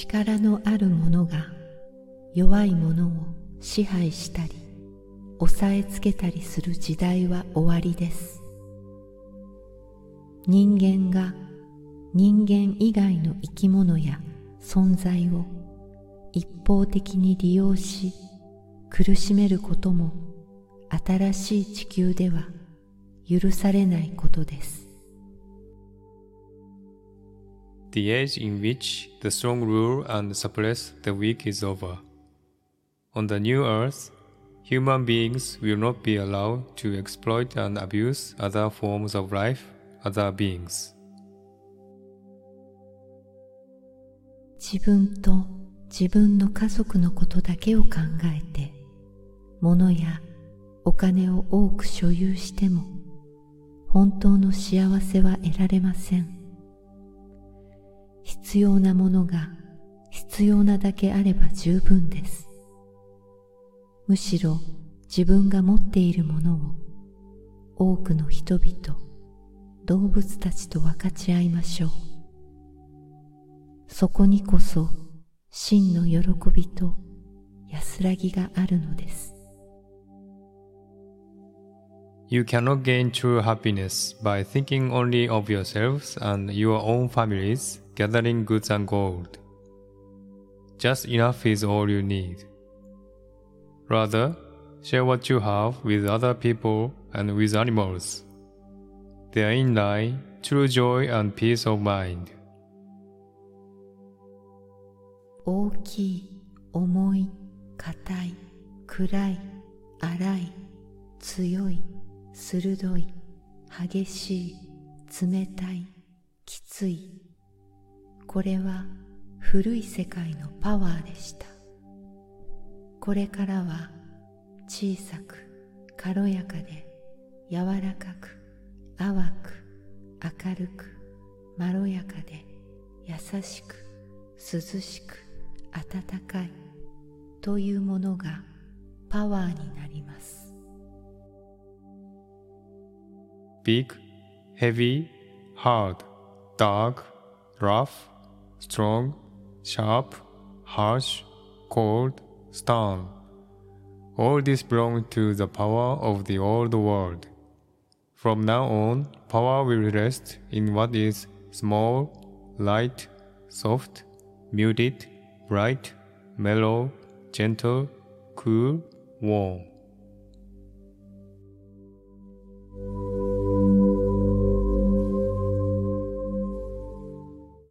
力のある者が弱い者を支配したり押さえつけたりする時代は終わりです。人間が人間以外の生き物や存在を一方的に利用し苦しめることも新しい地球では許されないことです。The age in which the strong rule and suppress the weak is over. On the new earth, human beings will not be allowed to exploit and abuse other forms of life, other beings. 自分と自分の家族のことだけを考えて物やお金を多く所有しても本当の幸せは得られません 必要なものが必要なだけあれば十分ですむしろ自分が持っているものを多くの人々動物たちと分かち合いましょうそこにこそ真の喜びと安らぎがあるのです You cannot gain true happiness by thinking only of yourselves and your own families gathering goods and gold. Just enough is all you need. Rather, share what you have with other people and with animals. Therein lie true joy and peace of mind. 大きい重い硬い暗い荒い強い鋭い激しい冷たいきつい これは古い世界のパワーでした。これからは小さく軽やかで柔らかく淡く明るくまろやかで優しく涼しく温かいというものがパワーになります。Big, heavy, hard, dark, rough, strong, sharp, harsh, cold, stern. All this belong to the power of the old world. From now on, power will rest in what is small, light, soft, muted, bright, mellow, gentle, cool, warm.